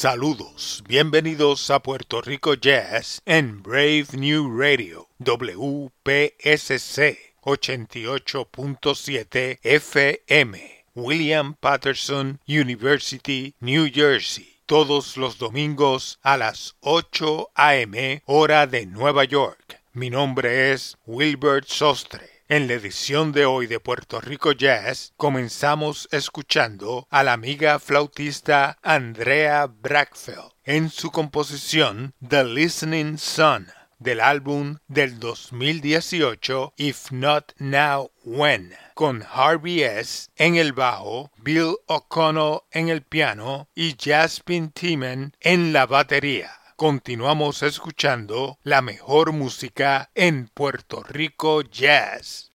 Saludos, bienvenidos a Puerto Rico Jazz en Brave New Radio, WPSC 88.7 FM, William Patterson University, New Jersey, todos los domingos a las 8 a.m. hora de Nueva York. Mi nombre es Wilbert Sostre. En la edición de hoy de Puerto Rico Jazz comenzamos escuchando a la amiga flautista Andrea Brackfeld en su composición The Listening Sun del álbum del 2018 If Not Now When con Harvey S. en el bajo, Bill O'Connell en el piano y Jasmine Timan en la batería continuamos escuchando la mejor música en Puerto Rico Jazz.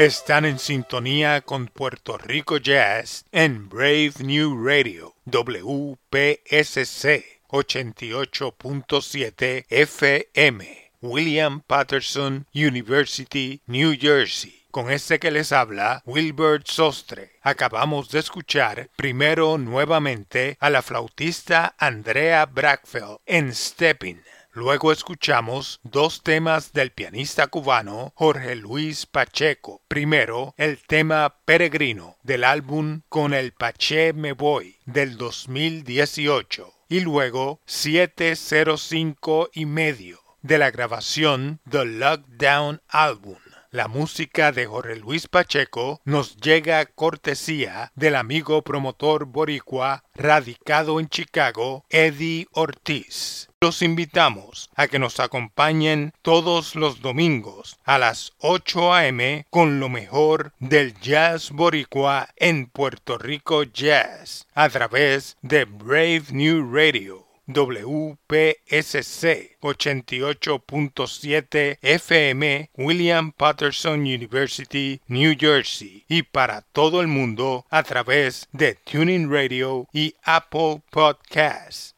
Están en sintonía con Puerto Rico Jazz en Brave New Radio, WPSC 88.7 FM, William Patterson University, New Jersey. Con este que les habla, Wilbert Sostre. Acabamos de escuchar primero nuevamente a la flautista Andrea Brackfeld en Stepping. Luego escuchamos dos temas del pianista cubano Jorge Luis Pacheco. Primero, el tema Peregrino del álbum Con el Pache Me Voy del 2018 y luego 705 y medio de la grabación The Lockdown Album la música de Jorge Luis Pacheco nos llega cortesía del amigo promotor boricua radicado en Chicago, Eddie Ortiz. Los invitamos a que nos acompañen todos los domingos a las 8 a.m. con lo mejor del jazz boricua en Puerto Rico Jazz a través de Brave New Radio WPSC 88.7 FM William Patterson University, New Jersey y para todo el mundo a través de Tuning Radio y Apple Podcasts.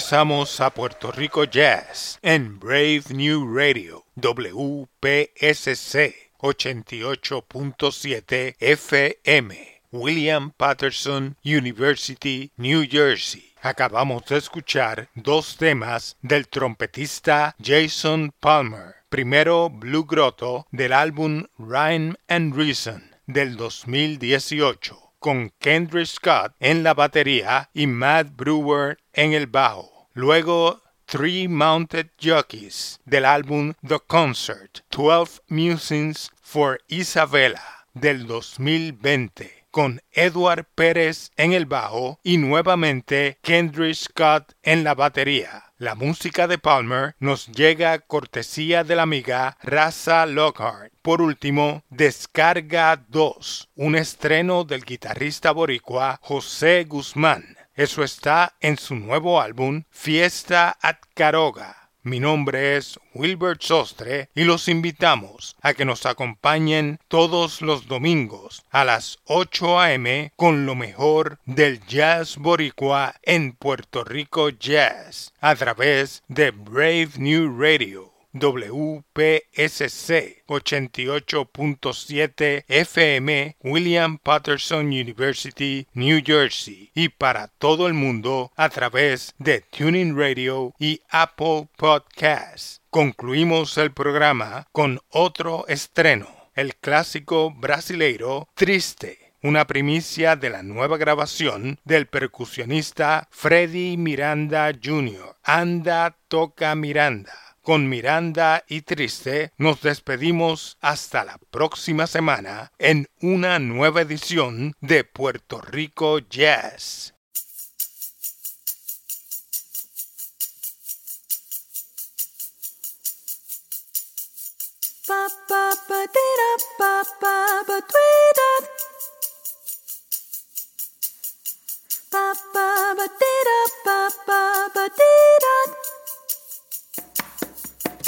Regresamos a Puerto Rico Jazz en Brave New Radio, WPSC 88.7 FM, William Patterson University, New Jersey. Acabamos de escuchar dos temas del trompetista Jason Palmer. Primero, Blue Grotto del álbum Rhyme and Reason del 2018 con Kendrick Scott en la batería y Matt Brewer en el bajo. Luego Three Mounted Jockeys del álbum The Concert, 12 Musings for Isabella del 2020 con Edward Pérez en el bajo y nuevamente Kendrick Scott en la batería. La música de Palmer nos llega cortesía de la amiga Raza Lockhart. Por último, Descarga 2, un estreno del guitarrista boricua José Guzmán. Eso está en su nuevo álbum Fiesta at Caroga. Mi nombre es Wilbert Sostre y los invitamos a que nos acompañen todos los domingos a las 8 a.m. con lo mejor del jazz boricua en Puerto Rico Jazz a través de Brave New Radio WPSC 88.7 FM William Patterson University, New Jersey y para todo el mundo a través de Tuning Radio y Apple Podcasts. Concluimos el programa con otro estreno, el clásico brasileiro Triste una primicia de la nueva grabación del percusionista Freddy Miranda Jr. Anda, toca Miranda con Miranda y Triste nos despedimos hasta la próxima semana en una nueva edición de Puerto Rico Jazz.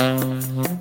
Mm-hmm.